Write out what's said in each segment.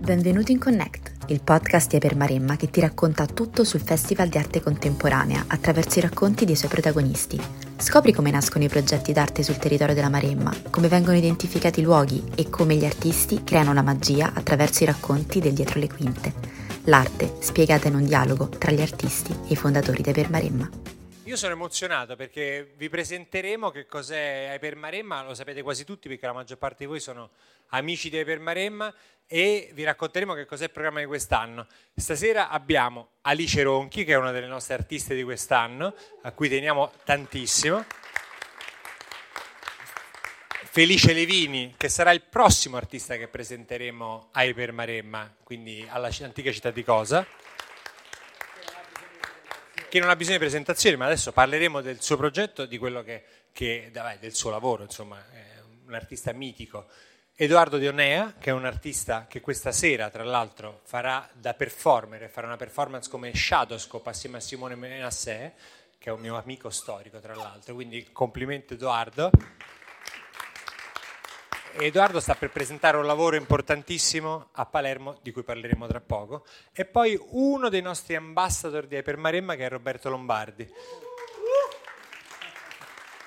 Benvenuto in Connect, il podcast di Eper Maremma che ti racconta tutto sul Festival di Arte Contemporanea attraverso i racconti dei suoi protagonisti. Scopri come nascono i progetti d'arte sul territorio della Maremma, come vengono identificati i luoghi e come gli artisti creano la magia attraverso i racconti del dietro le quinte. L'arte spiegata in un dialogo tra gli artisti e i fondatori di Eper Maremma. Io sono emozionato perché vi presenteremo che cos'è Maremma, lo sapete quasi tutti perché la maggior parte di voi sono amici di Maremma e vi racconteremo che cos'è il programma di quest'anno. Stasera abbiamo Alice Ronchi che è una delle nostre artiste di quest'anno, a cui teniamo tantissimo. Felice Levini, che sarà il prossimo artista che presenteremo a Maremma, quindi all'antica città di Cosa che non ha bisogno di presentazioni, ma adesso parleremo del suo progetto, di quello che, che del suo lavoro, insomma, è un artista mitico. Edoardo Dionea, che è un artista che questa sera, tra l'altro, farà da performer, farà una performance come Shadowscope assieme a Simone Menassè, che è un mio amico storico, tra l'altro, quindi complimenti Edoardo. Edoardo sta per presentare un lavoro importantissimo a Palermo, di cui parleremo tra poco, e poi uno dei nostri ambassador di Maremma che è Roberto Lombardi.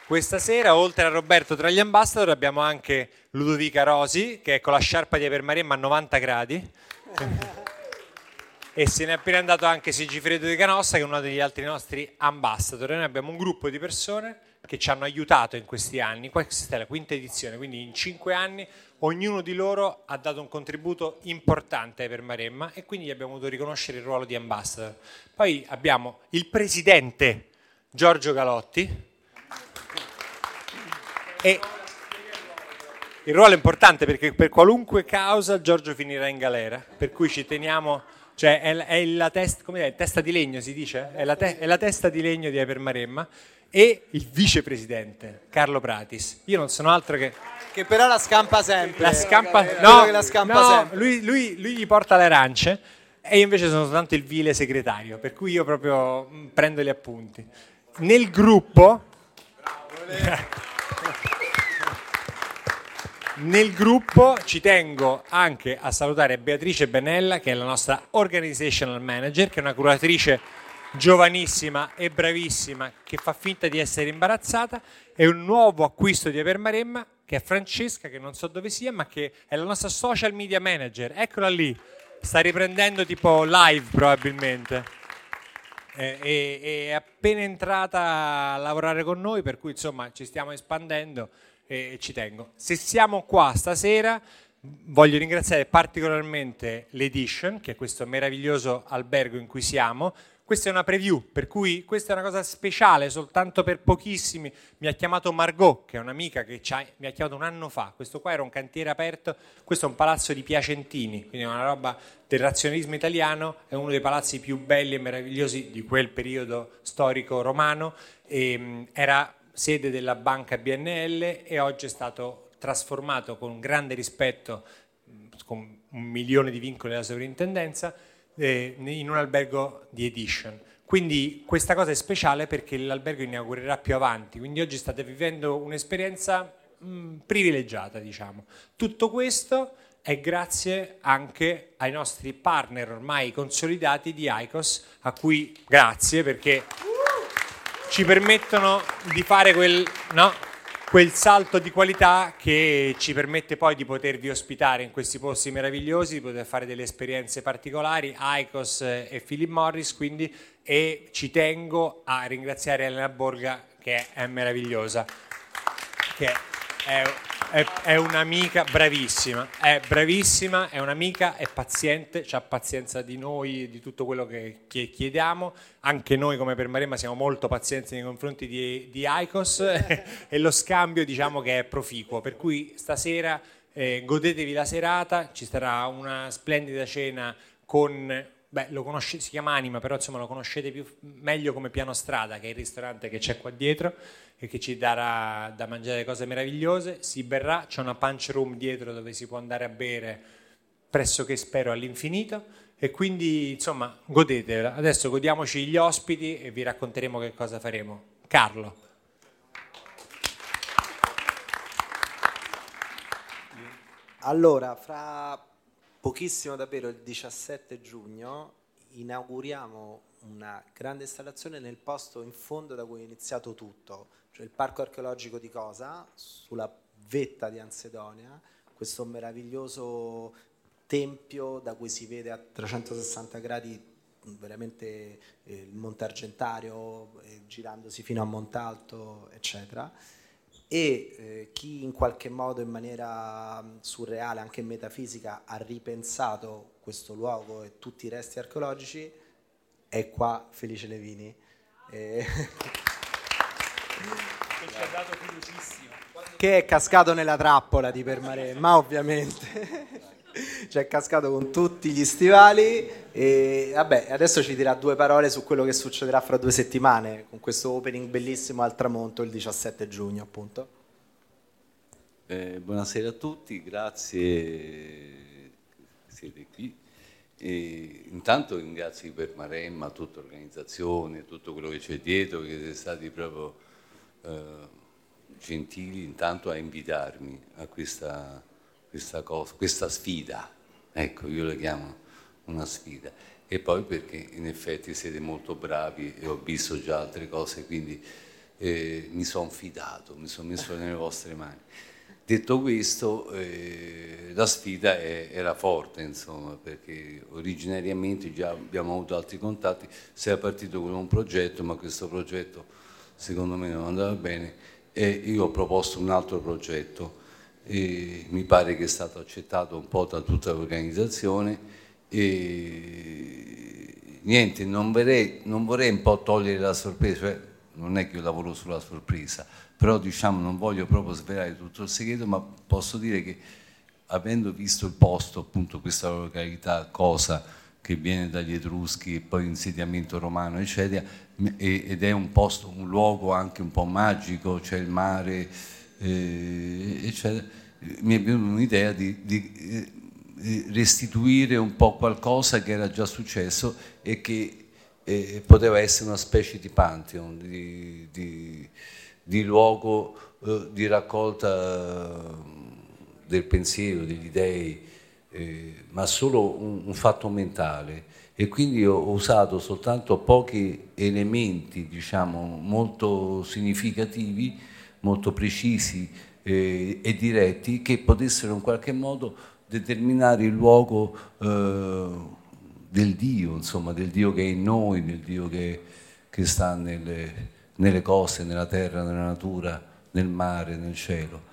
Questa sera, oltre a Roberto tra gli ambassador, abbiamo anche Ludovica Rosi, che è con la sciarpa di Maremma a 90 gradi. e se ne è appena andato anche Sigifredo di Canossa, che è uno degli altri nostri ambassador. Noi abbiamo un gruppo di persone che ci hanno aiutato in questi anni. Questa è la quinta edizione, quindi in cinque anni ognuno di loro ha dato un contributo importante per Maremma e quindi gli abbiamo dovuto riconoscere il ruolo di ambassador. Poi abbiamo il presidente Giorgio Galotti e il ruolo è importante perché per qualunque causa Giorgio finirà in galera, per cui ci teniamo cioè è, la test, è, testa di legno si dice? È la, te, è la, testa di legno di Eper Maremma e il vicepresidente Carlo Pratis. Io non sono altro che... Che però la scampa sempre. La scampa... No, la scampa no sempre. Lui, lui, lui gli porta le arance e io invece sono soltanto il vile segretario, per cui io proprio mm, prendo gli appunti. Nel gruppo... Bravo, nel gruppo ci tengo anche a salutare Beatrice Benella, che è la nostra organizational manager, che è una curatrice giovanissima e bravissima che fa finta di essere imbarazzata e un nuovo acquisto di Apermaremma che è Francesca che non so dove sia ma che è la nostra social media manager. Eccola lì. Sta riprendendo tipo live probabilmente. È, è, è appena entrata a lavorare con noi per cui insomma ci stiamo espandendo e ci tengo. Se siamo qua stasera Voglio ringraziare particolarmente l'Edition, che è questo meraviglioso albergo in cui siamo, questa è una preview, per cui questa è una cosa speciale, soltanto per pochissimi. Mi ha chiamato Margot, che è un'amica che mi ha chiamato un anno fa. Questo qua era un cantiere aperto, questo è un palazzo di Piacentini, quindi è una roba del razionalismo italiano, è uno dei palazzi più belli e meravigliosi di quel periodo storico romano. E, era sede della banca BNL e oggi è stato trasformato con grande rispetto, con un milione di vincoli della sovrintendenza eh, in un albergo di Edition. Quindi questa cosa è speciale perché l'albergo inaugurerà più avanti, quindi oggi state vivendo un'esperienza mh, mm, privilegiata, diciamo. Tutto questo è grazie anche ai nostri partner ormai consolidati di ICOS, a cui grazie perché ci permettono di fare quel... No? Quel salto di qualità che ci permette poi di potervi ospitare in questi posti meravigliosi, di poter fare delle esperienze particolari, Icos e Philip Morris, quindi, e ci tengo a ringraziare Elena Borga che è meravigliosa, che è è, è, un'amica bravissima, è bravissima, è un'amica, è paziente, ha pazienza di noi, di tutto quello che, che chiediamo. Anche noi come per Maremma siamo molto pazienti nei confronti di, di ICOS e lo scambio diciamo che è proficuo. Per cui stasera eh, godetevi la serata, ci sarà una splendida cena con beh, lo conosce, si chiama Anima, però insomma lo conoscete più, meglio come Piano Strada, che è il ristorante che c'è qua dietro e che ci darà da mangiare cose meravigliose. Si berrà, c'è una punch room dietro dove si può andare a bere pressoché spero all'infinito e quindi insomma godetela. Adesso godiamoci gli ospiti e vi racconteremo che cosa faremo. Carlo. Allora, fra pochissimo davvero, il 17 giugno, inauguriamo una grande installazione nel posto in fondo da cui è iniziato tutto, cioè il Parco Archeologico di Cosa, sulla vetta di Ansedonia, questo meraviglioso tempio da cui si vede a 360 gradi veramente eh, il Monte Argentario, eh, girandosi fino a Montalto, eccetera. E eh, chi in qualche modo, in maniera mm, surreale, anche metafisica, ha ripensato questo luogo e tutti i resti archeologici, è qua Felice Levini. E... che è cascato nella trappola di Permaremma, ovviamente ci è cascato con tutti gli stivali e vabbè, adesso ci dirà due parole su quello che succederà fra due settimane con questo opening bellissimo al tramonto il 17 giugno appunto. Eh, buonasera a tutti, grazie siete qui. E intanto ringrazio per Maremma, tutta l'organizzazione, tutto quello che c'è dietro, che siete stati proprio eh, gentili intanto a invitarmi a questa, questa, cosa, questa sfida Ecco, io la chiamo una sfida. E poi perché in effetti siete molto bravi e ho visto già altre cose, quindi eh, mi sono fidato, mi sono messo nelle vostre mani. Detto questo, eh, la sfida è, era forte, insomma, perché originariamente già abbiamo avuto altri contatti, si era partito con un progetto, ma questo progetto secondo me non andava bene e io ho proposto un altro progetto e mi pare che è stato accettato un po' da tutta l'organizzazione. E niente, non vorrei, non vorrei un po' togliere la sorpresa, cioè, non è che io lavoro sulla sorpresa, però diciamo non voglio proprio svelare tutto il segreto, ma posso dire che avendo visto il posto, appunto questa località, cosa che viene dagli Etruschi e poi insediamento romano, eccetera, ed è un posto, un luogo anche un po' magico, c'è il mare, eh, eccetera, mi è venuta un'idea di, di, di, restituire un po' qualcosa che era già successo e che eh, poteva essere una specie di pantheon, di, di luogo eh, di raccolta del pensiero, degli dei, eh, ma solo un, un, fatto mentale. E quindi ho usato soltanto pochi elementi, diciamo, molto significativi molto precisi eh, e diretti che potessero in qualche modo determinare il luogo eh, del Dio, insomma, del Dio che è in noi, del Dio che, che sta nelle, nelle, cose, nella terra, nella natura, nel mare, nel cielo.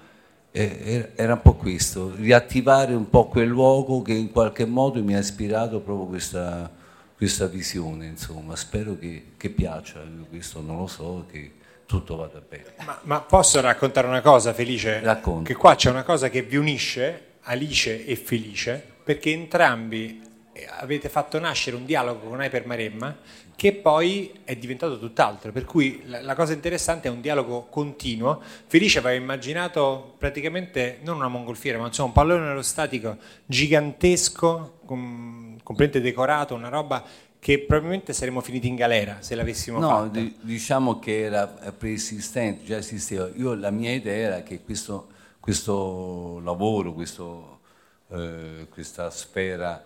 E, era un po' questo, riattivare un po' quel luogo che in qualche modo mi ha ispirato proprio questa, questa visione, insomma, spero che, che piaccia, questo non lo so, che, tutto vada bene. Ma, ma posso raccontare una cosa, Felice? Racconto. Che qua c'è una cosa che vi unisce, Alice e Felice, perché entrambi eh, avete fatto nascere un dialogo con Hyper Maremma che poi è diventato tutt'altro, per cui la, la, cosa interessante è un dialogo continuo. Felice aveva immaginato praticamente non una mongolfiera, ma insomma un pallone aerostatico gigantesco, com, completamente decorato, una roba che probabilmente saremmo finiti in galera se l'avessimo no, fatta. No, diciamo che era preesistente, già esisteva. Io la mia idea era che questo, questo lavoro, questo, eh, questa sfera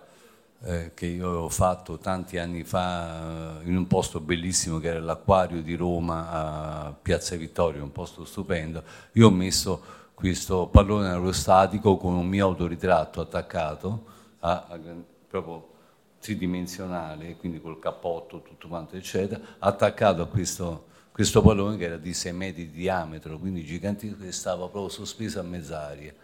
eh, che io avevo fatto tanti anni fa eh, in un posto bellissimo che era l'Acquario di Roma a Piazza Vittorio, un posto stupendo, io ho messo questo pallone aerostatico con un mio autoritratto attaccato a, a, proprio tridimensionale, quindi col cappotto, tutto quanto, eccetera, attaccato a questo, questo pallone che era di 6 metri di diametro, quindi gigantesco, e stava proprio sospeso a mezz'aria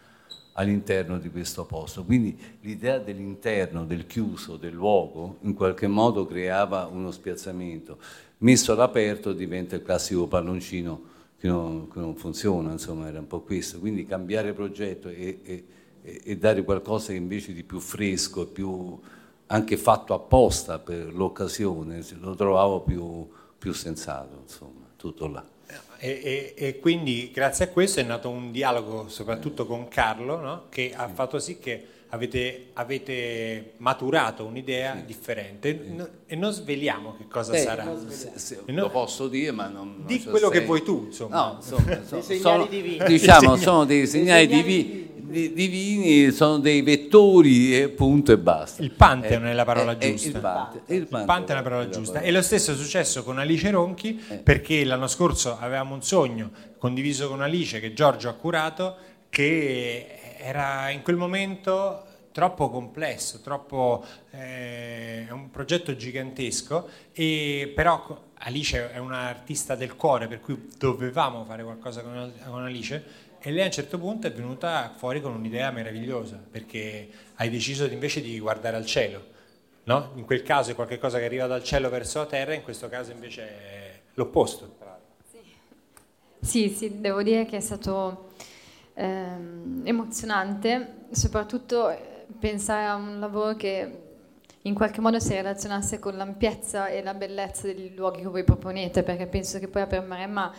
all'interno di questo posto. Quindi l'idea dell'interno, del chiuso, del luogo, in qualche modo creava uno spiazzamento. Messo all'aperto diventa il classico palloncino che non, che non funziona, insomma era un po' questo. Quindi cambiare progetto e, e, e dare qualcosa invece di più fresco, più anche fatto apposta per l'occasione, lo trovavo più, più sensato, insomma, tutto là. E, e, e, quindi grazie a questo è nato un dialogo soprattutto con Carlo no? che ha fatto sì che avete, avete maturato un'idea sì. differente sì. e non sveliamo che cosa Beh, sarà. Se, se, lo posso dire ma non... Di quello sei... che vuoi tu insomma. No, insomma, so, sono, diciamo, sono dei segnali, dei segnali divini divini sono dei vettori e punto e basta. Il Pantheon è, è la parola è, giusta. È il, Pante, il, Pantheon è la parola giusta. E lo stesso è successo con Alice Ronchi eh. perché l'anno scorso avevamo un sogno condiviso con Alice che Giorgio ha curato che era in quel momento troppo complesso, troppo eh, è un progetto gigantesco e però Alice è un'artista del cuore per cui dovevamo fare qualcosa con, con Alice e lei a un certo punto è venuta fuori con un'idea meravigliosa, perché hai deciso invece di guardare al cielo. No? In quel caso è qualcosa che arriva dal cielo verso la terra, in questo caso invece è l'opposto. Sì, sì, sì devo dire che è stato ehm, emozionante, soprattutto eh, pensare a un lavoro che in qualche modo si relazionasse con l'ampiezza e la bellezza dei luoghi che voi proponete, perché penso che poi per Maremma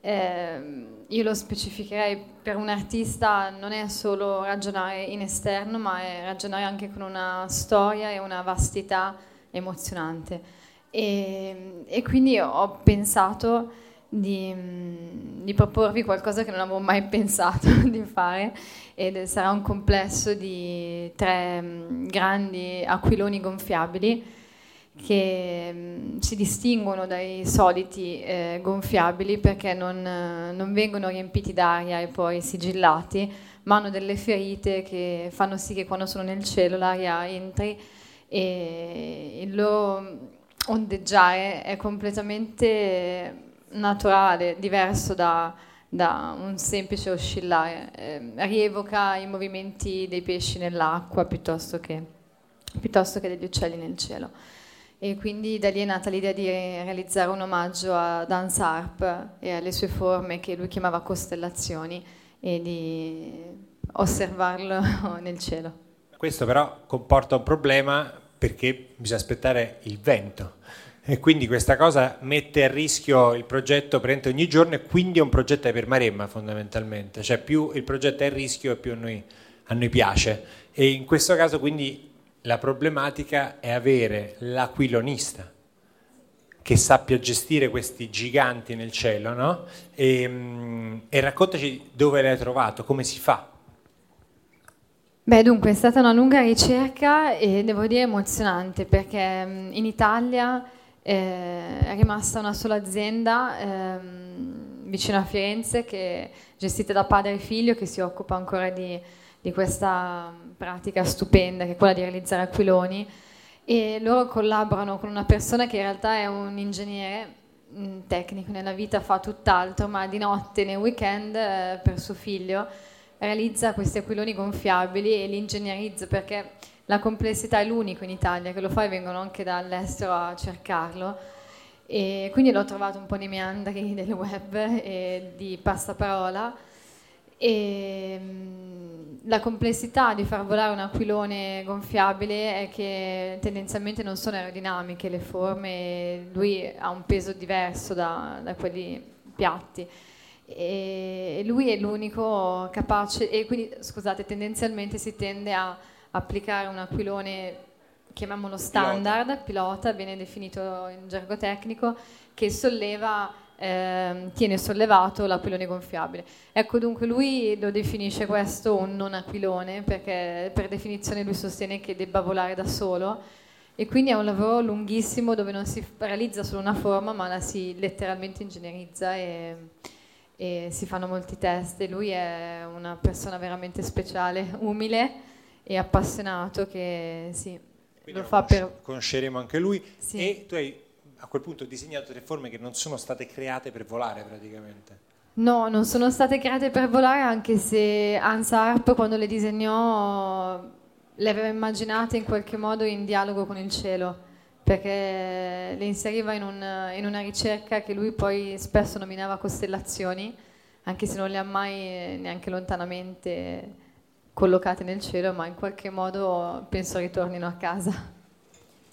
eh, io lo specificherei per un artista non è solo ragionare in esterno, ma è ragionare anche con una storia e una vastità emozionante. E, e quindi ho pensato di, di, proporvi qualcosa che non avevo mai pensato di fare ed sarà un complesso di tre grandi aquiloni gonfiabili che mm, si distinguono dai soliti eh, gonfiabili perché non, non, vengono riempiti d'aria e poi sigillati, ma hanno delle ferite che fanno sì che quando sono nel cielo l'aria entri e il loro ondeggiare è completamente naturale, diverso da, da un semplice oscillare, eh, rievoca i movimenti dei pesci nell'acqua piuttosto che, piuttosto che degli uccelli nel cielo e quindi da lì è nata l'idea di realizzare un omaggio a Dance Harp e alle sue forme che lui chiamava costellazioni e di osservarlo nel cielo. Questo però comporta un problema perché bisogna aspettare il vento e quindi questa cosa mette a rischio il progetto prende ogni giorno e quindi è un progetto per Maremma fondamentalmente, cioè più il progetto è a rischio e più a noi, a noi piace e in questo caso quindi la problematica è avere l'aquilonista che sappia gestire questi giganti nel cielo, no? E, mm, e raccontaci dove l'hai trovato, come si fa. Beh, dunque è stata una lunga ricerca e devo dire emozionante perché mm, in Italia eh, è rimasta una sola azienda eh, vicino a Firenze che gestita da padre e figlio che si occupa ancora di di questa pratica stupenda che è quella di realizzare aquiloni. E loro collaborano con una persona che in realtà è un ingegnere tecnico nella vita, fa tutt'altro, ma di notte, nei weekend, eh, per suo figlio, realizza questi aquiloni gonfiabili e li ingegnerizza perché la complessità è l'unico in Italia che lo fa e vengono anche dall'estero a cercarlo. E quindi l'ho trovato un po' nei meandri del web e di passaparola e mm, la complessità di far volare un aquilone gonfiabile è che tendenzialmente non sono aerodinamiche le forme, lui ha un peso diverso da, da quelli piatti e lui è l'unico capace e quindi scusate tendenzialmente si tende a applicare un aquilone chiamiamolo standard, pilota, pilota viene definito in gergo tecnico, che solleva eh, tiene sollevato l'aquilone gonfiabile. Ecco dunque lui lo definisce questo un non aquilone perché per definizione lui sostiene che debba volare da solo e quindi è un lavoro lunghissimo dove non si realizza solo una forma ma la si letteralmente ingegnerizza e, e si fanno molti test e lui è una persona veramente speciale, umile e appassionato che sì, quindi lo fa per... Conosceremo anche lui sì. e tu hai a quel punto disegnato delle forme che non sono state create per volare praticamente. No, non sono state create per volare anche se Hans Harp quando le disegnò le aveva immaginate in qualche modo in dialogo con il cielo, perché le inseriva in, un, in una ricerca che lui poi spesso nominava costellazioni, anche se non le ha mai neanche lontanamente collocate nel cielo, ma in qualche modo penso ritornino a casa.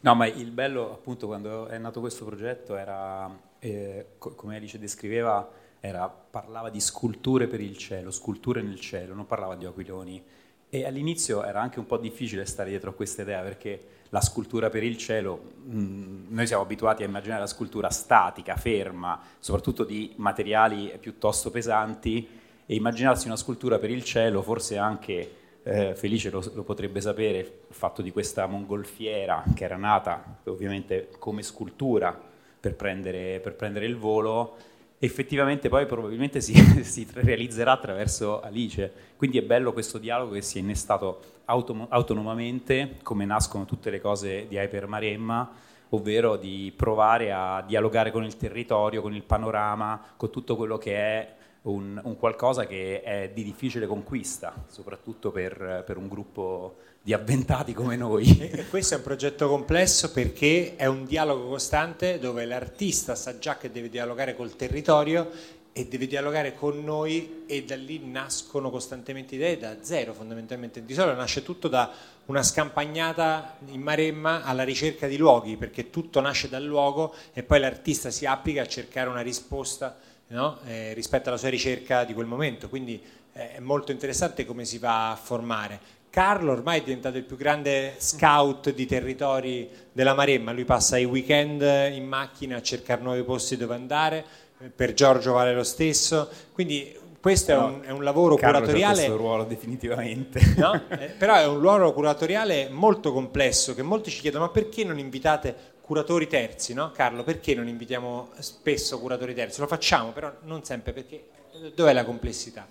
No, ma il bello appunto quando è nato questo progetto era, eh, co- come Alice descriveva, era, parlava di sculture per il cielo, sculture nel cielo, non parlava di aquiloni. E all'inizio era anche un po' difficile stare dietro a questa idea perché la scultura per il cielo, mm, noi siamo abituati a immaginare la scultura statica, ferma, soprattutto di materiali piuttosto pesanti e immaginarsi una scultura per il cielo, forse anche eh, Felice lo, lo, potrebbe sapere, il fatto di questa mongolfiera che era nata ovviamente come scultura per prendere, per prendere il volo, effettivamente poi probabilmente si, si, realizzerà attraverso Alice. Quindi è bello questo dialogo che si è innestato autom- autonomamente, come nascono tutte le cose di Hyper Maremma, ovvero di provare a dialogare con il territorio, con il panorama, con tutto quello che è un, un qualcosa che è di difficile conquista, soprattutto per, per un gruppo di avventati come noi. E questo è un progetto complesso perché è un dialogo costante dove l'artista sa già che deve dialogare col territorio e deve dialogare con noi e da lì nascono costantemente idee da zero fondamentalmente. Di solito nasce tutto da una scampagnata in Maremma alla ricerca di luoghi perché tutto nasce dal luogo e poi l'artista si applica a cercare una risposta no? eh, rispetto alla sua ricerca di quel momento. Quindi eh, è molto interessante come si va a formare. Carlo ormai è diventato il più grande scout di territori della Maremma, lui passa i weekend in macchina a cercare nuovi posti dove andare, eh, per Giorgio vale lo stesso, quindi questo no, è, un, è, un, lavoro Carlo curatoriale. questo ruolo definitivamente. No? Eh, però è un ruolo curatoriale molto complesso che molti ci chiedono: ma perché non invitate curatori terzi? No? Carlo, perché non invitiamo spesso curatori terzi? Lo facciamo, però non sempre perché dov'è la complessità?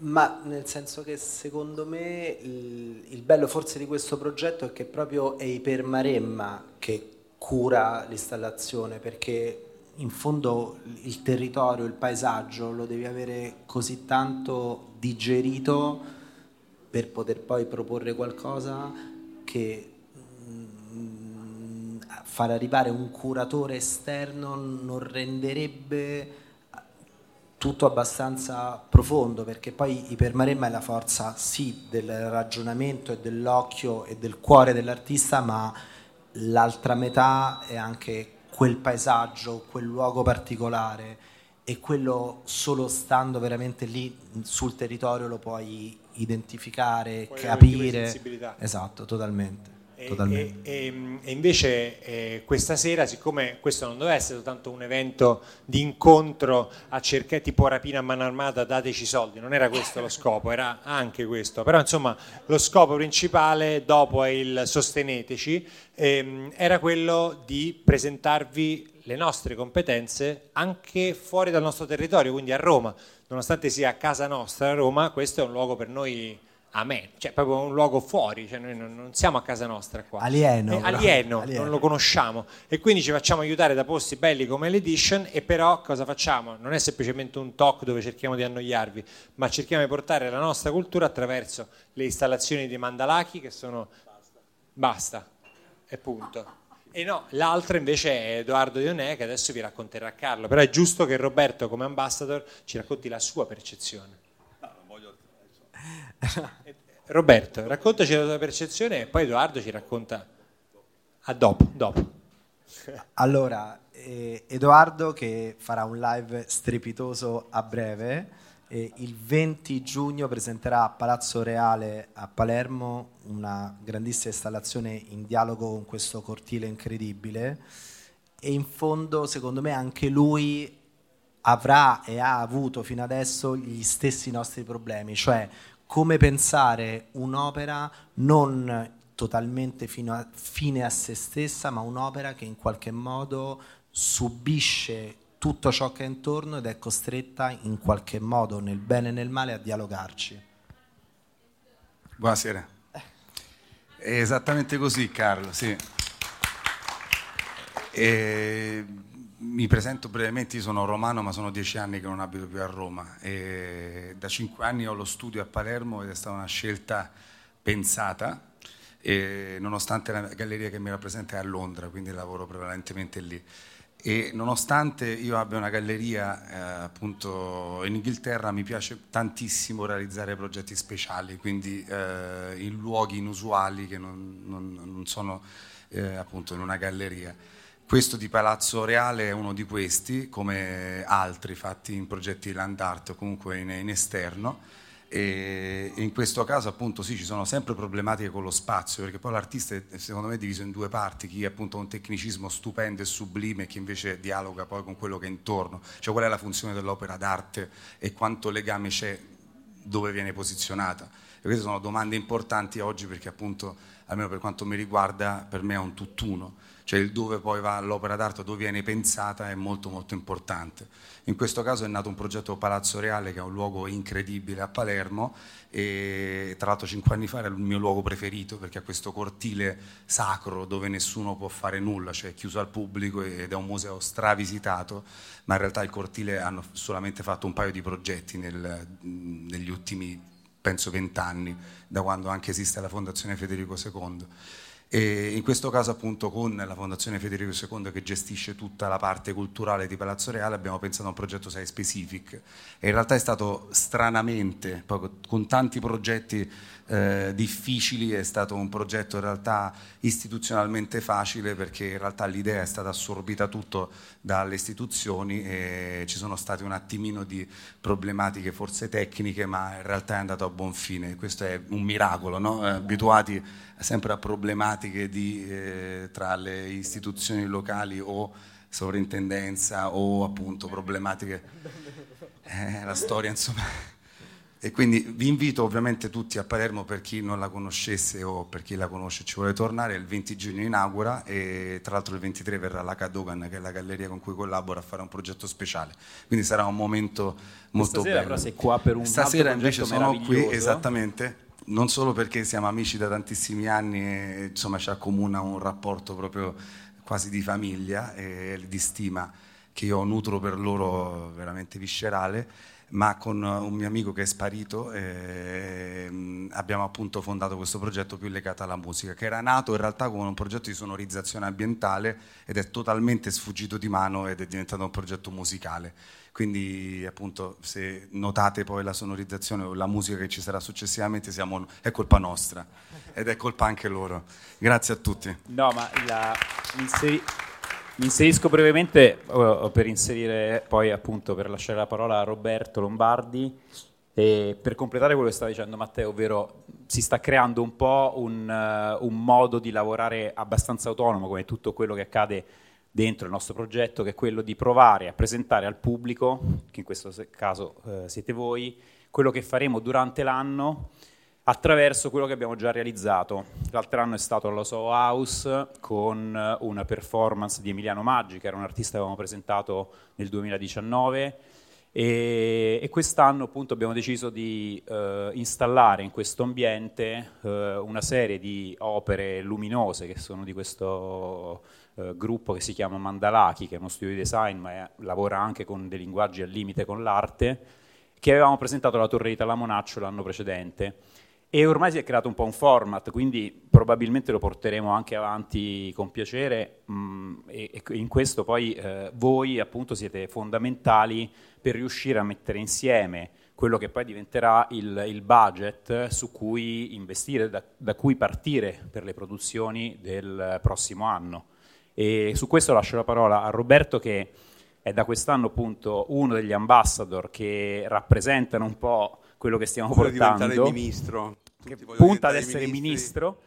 Ma nel senso che secondo me il, il bello forse di questo progetto è che proprio è Ipermaremma che cura l'installazione perché in fondo il territorio, il paesaggio lo devi avere così tanto digerito per poter poi proporre qualcosa che far arrivare un curatore esterno non renderebbe tutto abbastanza profondo perché poi Ipermaremma è la forza sì del ragionamento e dell'occhio e del cuore dell'artista ma l'altra metà è anche quel paesaggio, quel luogo particolare e quello solo stando veramente lì sul territorio lo puoi identificare, puoi capire. Esatto, totalmente. E, e, e, invece eh, questa sera, siccome questo non doveva essere soltanto un evento di incontro a cercare tipo rapina a mano armata, dateci soldi, non era questo lo scopo, era anche questo, però insomma lo scopo principale dopo il sosteneteci, ehm, era quello di presentarvi le nostre competenze anche fuori dal nostro territorio, quindi a Roma, nonostante sia a casa nostra a Roma, questo è un luogo per noi a me, cioè proprio un luogo fuori, cioè noi non, non siamo a casa nostra qua. Alieno. Eh, alieno, alieno, non lo conosciamo e quindi ci facciamo aiutare da posti belli come l'Edition e però cosa facciamo? Non è semplicemente un talk dove cerchiamo di annoiarvi, ma cerchiamo di portare la nostra cultura attraverso le installazioni di Mandalaki che sono... Basta. Basta, e punto. E no, l'altra invece è Edoardo Dionè che adesso vi racconterà Carlo, però è giusto che Roberto come ambassador ci racconti la sua percezione. Roberto, raccontaci la tua percezione e poi Edoardo ci racconta a dopo. dopo. Allora, eh, Edoardo che farà un live strepitoso a breve, eh, il 20 giugno presenterà a Palazzo Reale a Palermo una grandissima installazione in dialogo con questo cortile incredibile e in fondo secondo me anche lui avrà e ha avuto fino adesso gli stessi nostri problemi, cioè come pensare un'opera non totalmente a, fine a se stessa, ma un'opera che in qualche modo subisce tutto ciò che è intorno ed è costretta in qualche modo, nel bene e nel male, a dialogarci. Buonasera. È esattamente così, Carlo, sì. E mi presento brevemente, io sono romano ma sono dieci anni che non abito più a Roma e da cinque anni ho lo studio a Palermo ed è stata una scelta pensata nonostante la galleria che mi rappresenta è a Londra, quindi lavoro prevalentemente lì. E nonostante io abbia una galleria eh, appunto in Inghilterra, mi piace tantissimo realizzare progetti speciali, quindi eh, in luoghi inusuali che non, non, non sono eh, appunto in una galleria. Questo di Palazzo Reale è uno di questi, come altri fatti in progetti land art o comunque in, in esterno. E in questo caso appunto sì ci sono sempre problematiche con lo spazio perché poi l'artista è secondo me diviso in due parti, chi appunto ha un tecnicismo stupendo e sublime e chi invece dialoga poi con quello che è intorno, cioè qual è la funzione dell'opera d'arte e quanto legame c'è dove viene posizionata. E queste sono domande importanti oggi perché appunto almeno per quanto mi riguarda per me è un tutt'uno cioè il dove poi va l'opera d'arte, dove viene pensata è molto molto importante. In questo caso è nato un progetto Palazzo Reale che è un luogo incredibile a Palermo e tra l'altro cinque anni fa era il mio luogo preferito perché ha questo cortile sacro dove nessuno può fare nulla, cioè è chiuso al pubblico ed è un museo stravisitato, ma in realtà il cortile hanno solamente fatto un paio di progetti nel, negli ultimi penso vent'anni, da quando anche esiste la Fondazione Federico II. E in questo caso appunto con la Fondazione Federico II che gestisce tutta la parte culturale di Palazzo Reale abbiamo pensato a un progetto 6 Specific. E in realtà è stato stranamente, con tanti progetti eh, difficili, è stato un progetto in realtà istituzionalmente facile perché in realtà l'idea è stata assorbita tutto dalle istituzioni e ci sono state un attimino di problematiche forse tecniche ma in realtà è andato a buon fine, questo è un miracolo, no? Eh, abituati sempre a problematiche di, eh, tra le istituzioni locali o sovrintendenza o appunto problematiche, eh, la storia insomma. E quindi vi invito ovviamente tutti a Palermo per chi non la conoscesse o per chi la conosce e ci vuole tornare, il 20 giugno inaugura e tra l'altro il 23 verrà la Cadogan che è la galleria con cui collabora a fare un progetto speciale, quindi sarà un momento molto Stasera bello. Però sei qua per un Stasera invece sono qui esattamente esattamente non solo perché siamo amici da tantissimi anni e insomma ci accomuna un rapporto proprio quasi di famiglia e di stima che io nutro per loro veramente viscerale, ma con un mio amico che è sparito eh, abbiamo appunto fondato questo progetto più legato alla musica, che era nato in realtà come un progetto di sonorizzazione ambientale ed è totalmente sfuggito di mano ed è diventato un progetto musicale. Quindi appunto se notate poi la sonorizzazione o la musica che ci sarà successivamente siamo, è colpa nostra ed è colpa anche loro. Grazie a tutti. No, ma la, inseri, mi inserisco brevemente uh, per inserire poi appunto per lasciare la parola a Roberto Lombardi e per completare quello che stava dicendo Matteo, ovvero si sta creando un po' un, uh, un modo di lavorare abbastanza autonomo come tutto quello che accade dentro il nostro progetto, che è quello di provare a presentare al pubblico, che in questo caso eh, siete voi, quello che faremo durante l'anno attraverso quello che abbiamo già realizzato. L'altro anno è stato allo Soho House con una performance di Emiliano Maggi, che era un artista che avevamo presentato nel 2019, e, e quest'anno appunto abbiamo deciso di eh, installare in questo ambiente eh, una serie di opere luminose che sono di questo eh, gruppo che si chiama Mandalaki, che è uno studio di design, ma è, lavora anche con dei linguaggi al limite con l'arte, che avevamo presentato alla Torre di Talamonaccio l'anno precedente. E ormai si è creato un po' un format, quindi probabilmente lo porteremo anche avanti con piacere mh, mm, e, e, in questo poi eh, voi appunto siete fondamentali per riuscire a mettere insieme quello che poi diventerà il, il budget su cui investire, da, da cui partire per le produzioni del prossimo anno. E su questo lascio la parola a Roberto che è da quest'anno appunto uno degli ambassador che rappresentano un po' quello che stiamo Voglio portando. diventare ministro. Che punta ad essere ministri. ministro.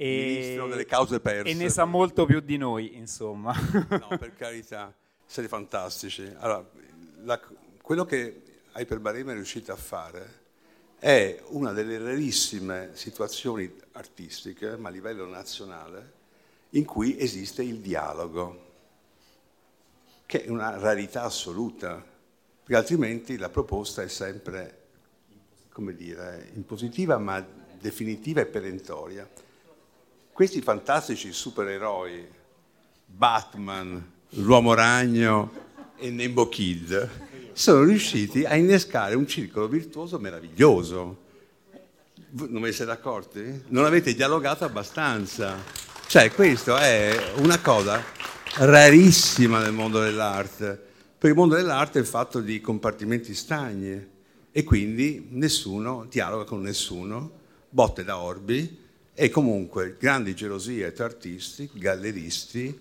E, Ministro delle cause perse. e ne sa molto più di noi, insomma. No, per carità, siete fantastici. Allora, la- quello che Hyperbarema è riuscita a fare è una delle rarissime situazioni artistiche, ma a livello nazionale, in cui esiste il dialogo, che è una rarità assoluta, perché altrimenti la proposta è sempre, come dire, impositiva ma definitiva e perentoria. Questi fantastici supereroi, Batman, l'Uomo Ragno e Nembo Kid, sono riusciti a innescare un circolo virtuoso meraviglioso. Non ne siete accorti? Non avete dialogato abbastanza. Cioè, questo è una cosa rarissima nel mondo dell'arte, perché il mondo dell'arte è fatto di compartimenti stagni e quindi nessuno dialoga con nessuno, botte da orbi e comunque grandi gelosie tra artisti, galleristi,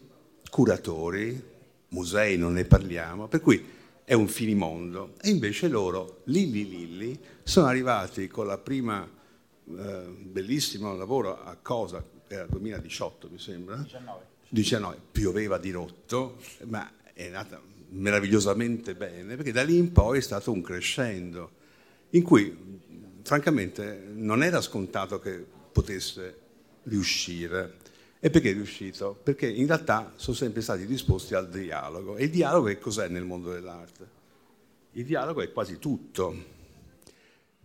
curatori, musei non ne parliamo, per cui è un finimondo. E invece loro, Lilli Lilli, sono arrivati con la prima eh, bellissimo lavoro a cosa, era 2018 mi sembra. 19. 19. Pioveva di rotto, ma è nata meravigliosamente bene, perché da lì in poi è stato un crescendo, in cui francamente non era scontato che potesse riuscire. E perché è riuscito? Perché in realtà sono sempre stati disposti al dialogo. E il dialogo che cos'è nel mondo dell'arte? Il dialogo è quasi tutto.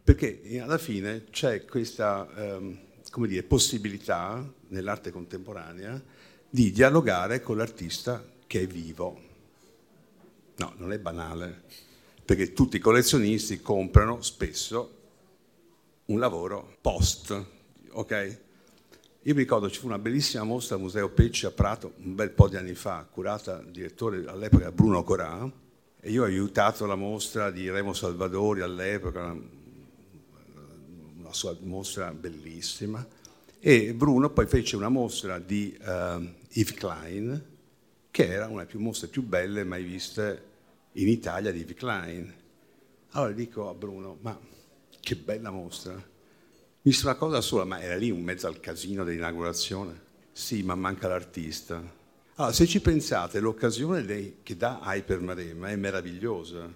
Perché alla fine c'è questa ehm, dire, possibilità nell'arte contemporanea di dialogare con l'artista che è vivo. No, non è banale, perché tutti i collezionisti comprano spesso un lavoro post, ok? Io mi ricordo ci fu una bellissima mostra al Museo Pecci a Prato un bel po' di anni fa, curata dal direttore all'epoca Bruno Corà, e io ho aiutato la mostra di Remo Salvadori all'epoca, una, una sua mostra bellissima, e Bruno poi fece una mostra di uh, Yves Klein, che era una delle mostre più belle mai viste in Italia di Klein. Allora dico a Bruno, ma che bella mostra! Visto una cosa sola, ma era lì in mezzo al casino dell'inaugurazione. Sì, ma manca l'artista. Allora, se ci pensate, l'occasione che dà Hyper Maremma è meravigliosa,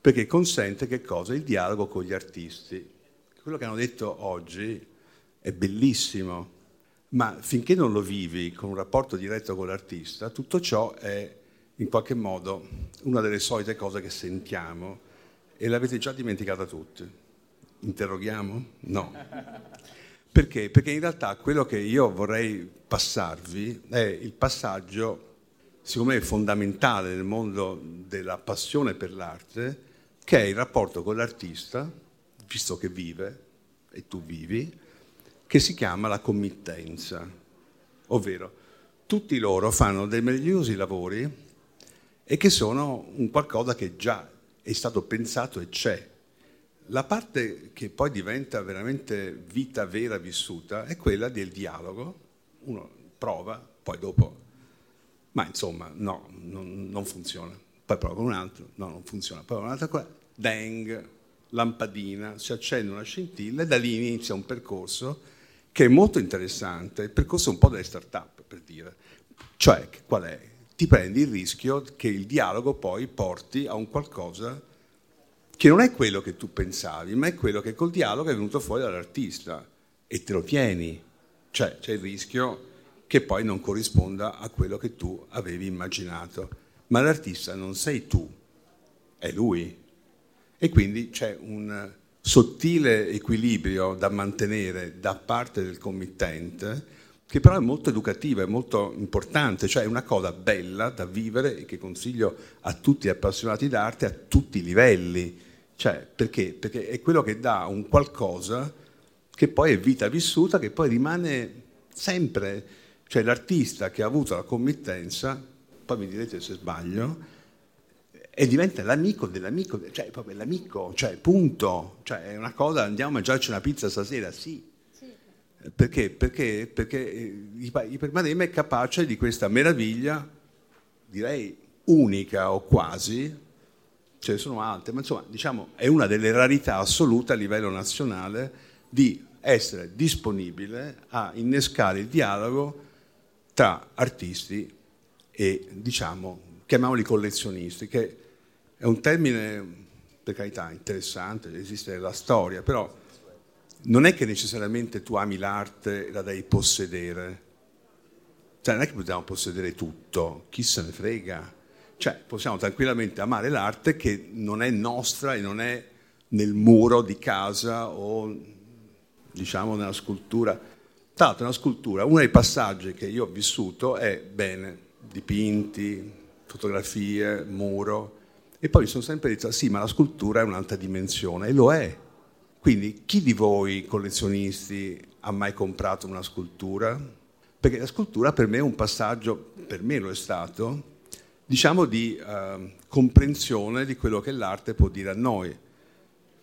perché consente che cosa? Il dialogo con gli artisti. Quello che hanno detto oggi è bellissimo, ma finché non lo vivi con un rapporto diretto con l'artista, tutto ciò è in qualche modo una delle solite cose che sentiamo e l'avete già dimenticata tutti. Interroghiamo? No. Perché? Perché in realtà quello che io vorrei passarvi è il passaggio, secondo me, fondamentale nel mondo della passione per l'arte, che è il rapporto con l'artista, visto che vive, e tu vivi, che si chiama la committenza. Ovvero, tutti loro fanno dei meravigliosi lavori e che sono un qualcosa che già è stato pensato e c'è la parte che poi diventa veramente vita vera vissuta è quella del dialogo. Uno prova, poi dopo, ma insomma, no, non, non funziona. Poi prova un altro, no, non funziona. Poi un'altra cosa, deng, lampadina, si accende una scintilla e da lì inizia un percorso che è molto interessante, il percorso un po' delle start-up, per dire. Cioè, qual è? Ti prendi il rischio che il dialogo poi porti a un qualcosa che non è quello che tu pensavi, ma è quello che col dialogo è venuto fuori dall'artista e te lo tieni. Cioè c'è il rischio che poi non corrisponda a quello che tu avevi immaginato. Ma l'artista non sei tu, è lui. E quindi c'è un sottile equilibrio da mantenere da parte del committente, che però è molto educativa, è molto importante, cioè è una cosa bella da vivere e che consiglio a tutti gli appassionati d'arte a tutti i livelli cioè, perché? Perché è quello che dà un qualcosa che poi è vita vissuta, che poi rimane sempre, cioè l'artista che ha avuto la committenza, poi mi direte se sbaglio, e diventa l'amico dell'amico, cioè proprio l'amico, cioè punto, cioè è una cosa, andiamo a mangiarci una pizza stasera, sì. Perché? Perché, perché Ipermarema è capace di questa meraviglia, direi unica o quasi, ce ne sono altre, ma insomma diciamo è una delle rarità assolute a livello nazionale di essere disponibile a innescare il dialogo tra artisti e diciamo, chiamiamoli collezionisti, che è un termine per carità interessante, esiste nella storia, però non è che necessariamente tu ami l'arte e la devi possedere. Cioè non è che possiamo possedere tutto, chi se ne frega cioè possiamo tranquillamente amare l'arte che non è nostra e non è nel muro di casa o diciamo nella scultura. Tra l'altro nella scultura uno dei passaggi che io ho vissuto è bene, dipinti, fotografie, muro e poi mi sono sempre detto sì ma la scultura è un'altra dimensione e lo è. Quindi chi di voi collezionisti ha mai comprato una scultura? Perché la scultura per me è un passaggio, per me lo è stato, diciamo di eh, comprensione di quello che l'arte può dire a noi.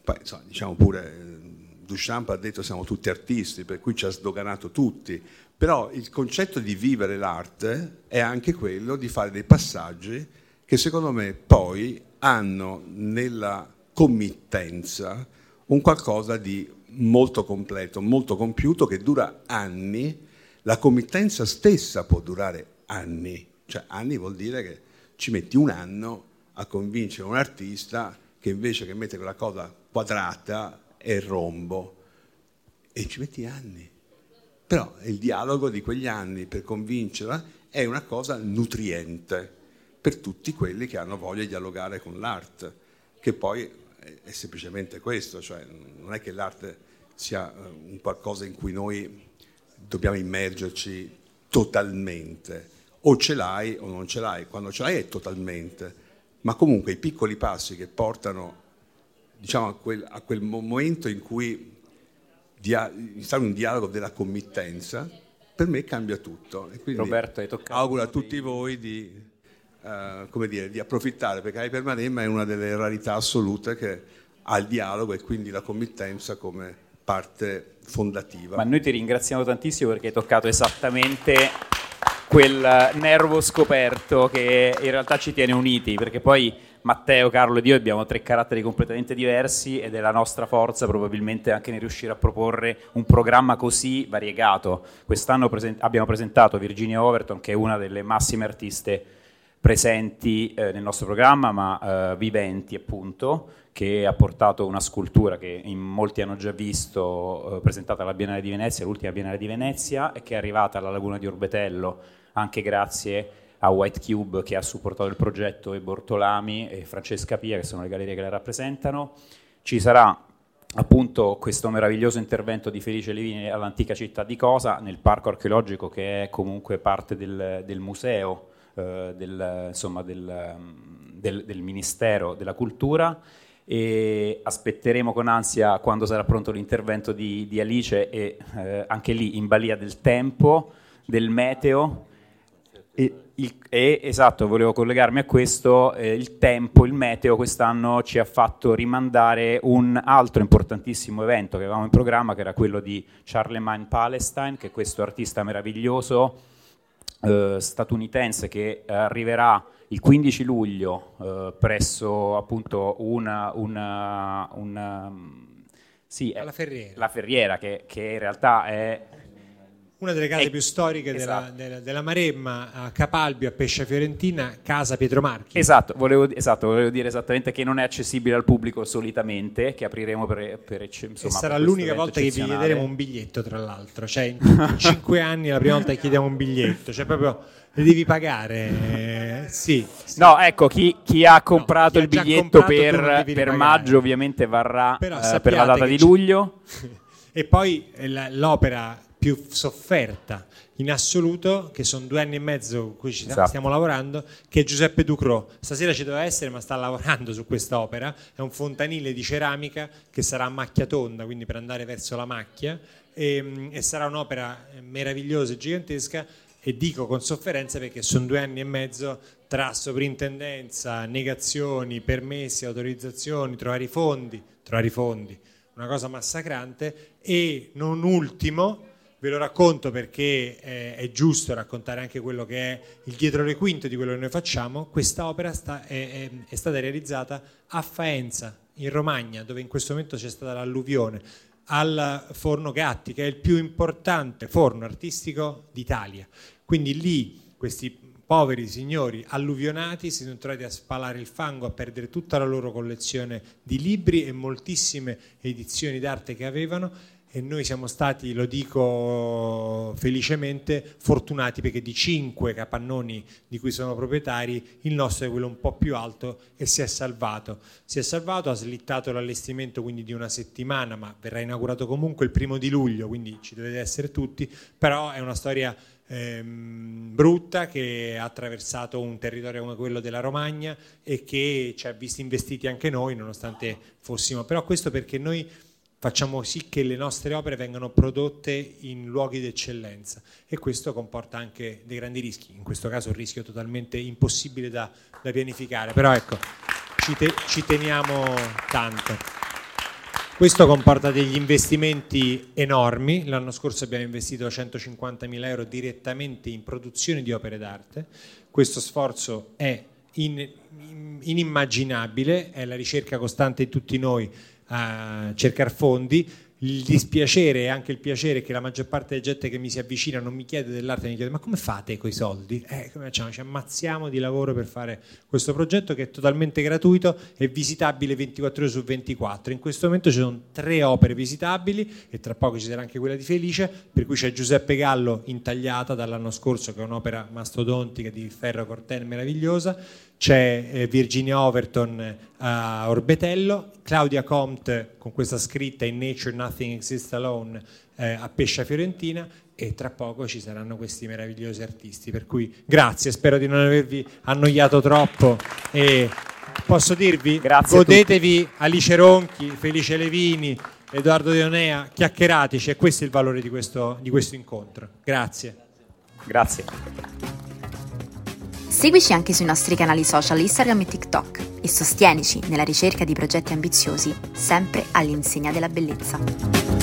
Poi, insomma, diciamo pure, Duchamp ha detto siamo tutti artisti, per cui ci ha sdoganato tutti, però il concetto di vivere l'arte è anche quello di fare dei passaggi che secondo me poi hanno nella committenza un qualcosa di molto completo, molto compiuto, che dura anni. La committenza stessa può durare anni, cioè anni vuol dire che ci metti un anno a convincere un artista che invece che mettere quella cosa quadrata è rombo e ci metti anni. Però il dialogo di quegli anni per convincerla è una cosa nutriente per tutti quelli che hanno voglia di dialogare con l'arte, che poi è semplicemente questo, cioè non è che l'arte sia eh, un qualcosa in cui noi dobbiamo immergerci totalmente, o ce l'hai o non ce l'hai, quando ce l'hai è totalmente, ma comunque i piccoli passi che portano diciamo, a, quel, a quel momento in cui dia, instauri un dialogo della committenza, per me cambia tutto. E quindi Roberto, hai toccato auguro a tutti voi di, uh, come dire, di approfittare, perché Hyper Maremma è una delle rarità assolute che ha il dialogo e quindi la committenza come parte fondativa. Ma noi ti ringraziamo tantissimo perché hai toccato esattamente quel nervo scoperto che in realtà ci tiene uniti, perché poi Matteo, Carlo ed io abbiamo tre caratteri completamente diversi ed è la nostra forza probabilmente anche nel riuscire a proporre un programma così variegato. Quest'anno present- abbiamo presentato Virginia Overton, che è una delle massime artiste presenti eh, nel nostro programma, ma eh, viventi appunto, che ha portato una scultura che in molti hanno già visto, eh, presentata alla Biennale di Venezia, l'ultima Biennale di Venezia, e che è arrivata alla Laguna di Orbetello anche grazie a White Cube che ha supportato il progetto e Bortolami e Francesca Pia che sono le gallerie che la rappresentano. Ci sarà appunto questo meraviglioso intervento di Felice Levini all'antica città di Cosa nel parco archeologico che è comunque parte del, del museo eh, del, insomma, del, del, del Ministero della Cultura e aspetteremo con ansia quando sarà pronto l'intervento di, di Alice e eh, anche lì in balia del tempo, del meteo e, il, e, esatto, volevo collegarmi a questo, eh, il tempo, il meteo quest'anno ci ha fatto rimandare un altro importantissimo evento che avevamo in programma, che era quello di Charlemagne Palestine, che è questo artista meraviglioso eh, statunitense che arriverà il 15 luglio eh, presso appunto una, una, una sì, la Ferriera, la Ferriera che, che in realtà è una delle case è, più storiche esatto. della, della, della, Maremma, a Capalbio, a Pescia Fiorentina, casa Pietro Marchi. Esatto volevo, esatto, volevo, dire esattamente che non è accessibile al pubblico solitamente, che apriremo per, per insomma, sarà per l'unica volta che vi chiederemo un biglietto, tra l'altro. Cioè, in, in cinque anni è la prima volta che chiediamo un biglietto, cioè proprio le devi pagare. Eh, sì, sì, No, ecco, chi, chi ha comprato no, chi il biglietto per, per maggio ovviamente varrà eh, per la data di luglio. e poi eh, l'opera più sofferta in assoluto, che sono due anni e mezzo con cui ci esatto. stiamo lavorando, che è Giuseppe Ducrot. Stasera ci doveva essere, ma sta lavorando su quest'opera. È un fontanile di ceramica che sarà a macchia tonda, quindi per andare verso la macchia, e, mm, e sarà un'opera meravigliosa e gigantesca. E dico con sofferenza perché sono due anni e mezzo tra sovrintendenza, negazioni, permessi, autorizzazioni, trovare i fondi, trovare i fondi, una cosa massacrante. E non ultimo, Ve lo racconto perché eh, è giusto raccontare anche quello che è il dietro le quinte di quello che noi facciamo. Questa opera sta, è, è, è, stata realizzata a Faenza, in Romagna, dove in questo momento c'è stata l'alluvione, al Forno Gatti, che è il più importante forno artistico d'Italia. Quindi lì questi poveri signori alluvionati si sono trovati a spalare il fango, a perdere tutta la loro collezione di libri e moltissime edizioni d'arte che avevano e noi siamo stati, lo dico felicemente, fortunati perché di cinque capannoni di cui sono proprietari il nostro è quello un po' più alto e si è salvato. Si è salvato, ha slittato l'allestimento quindi di una settimana, ma verrà inaugurato comunque il primo di luglio, quindi ci dovete essere tutti, però è una storia ehm, brutta che ha attraversato un territorio come quello della Romagna e che ci ha visti investiti anche noi nonostante fossimo, però questo perché noi facciamo sì che le nostre opere vengano prodotte in luoghi di eccellenza e questo comporta anche dei grandi rischi, in questo caso un rischio totalmente impossibile da, da pianificare, però ecco, ci, te, ci teniamo tanto. Questo comporta degli investimenti enormi, l'anno scorso abbiamo investito 150.000 euro direttamente in produzione di opere d'arte, questo sforzo è in, inimmaginabile, è la ricerca costante di tutti noi a cercare fondi il dispiacere e anche il piacere che la maggior parte della gente che mi si avvicina non mi chiede dell'arte, mi chiede ma come fate con i soldi? Eh, come facciamo? Ci ammazziamo di lavoro per fare questo progetto che è totalmente gratuito e visitabile 24 ore su 24. In questo momento ci sono tre opere visitabili e tra poco ci sarà anche quella di Felice, per cui c'è Giuseppe Gallo intagliata dall'anno scorso che è un'opera mastodontica di Ferro Corten meravigliosa, c'è eh, Virginia Overton eh, a Orbetello, Claudia Comte con questa scritta In Nature Nothing Exists Alone eh, a Pescia Fiorentina e tra poco ci saranno questi meravigliosi artisti. Per cui grazie, spero di non avervi annoiato troppo e posso dirvi Grazie godetevi Alice Ronchi, Felice Levini, Edoardo Dionea, chiacchierateci e questo è il valore di questo, di questo incontro. Grazie. Grazie. Seguici anche sui nostri canali social Instagram e TikTok e sostienici nella ricerca di progetti ambiziosi, sempre all'insegna della bellezza.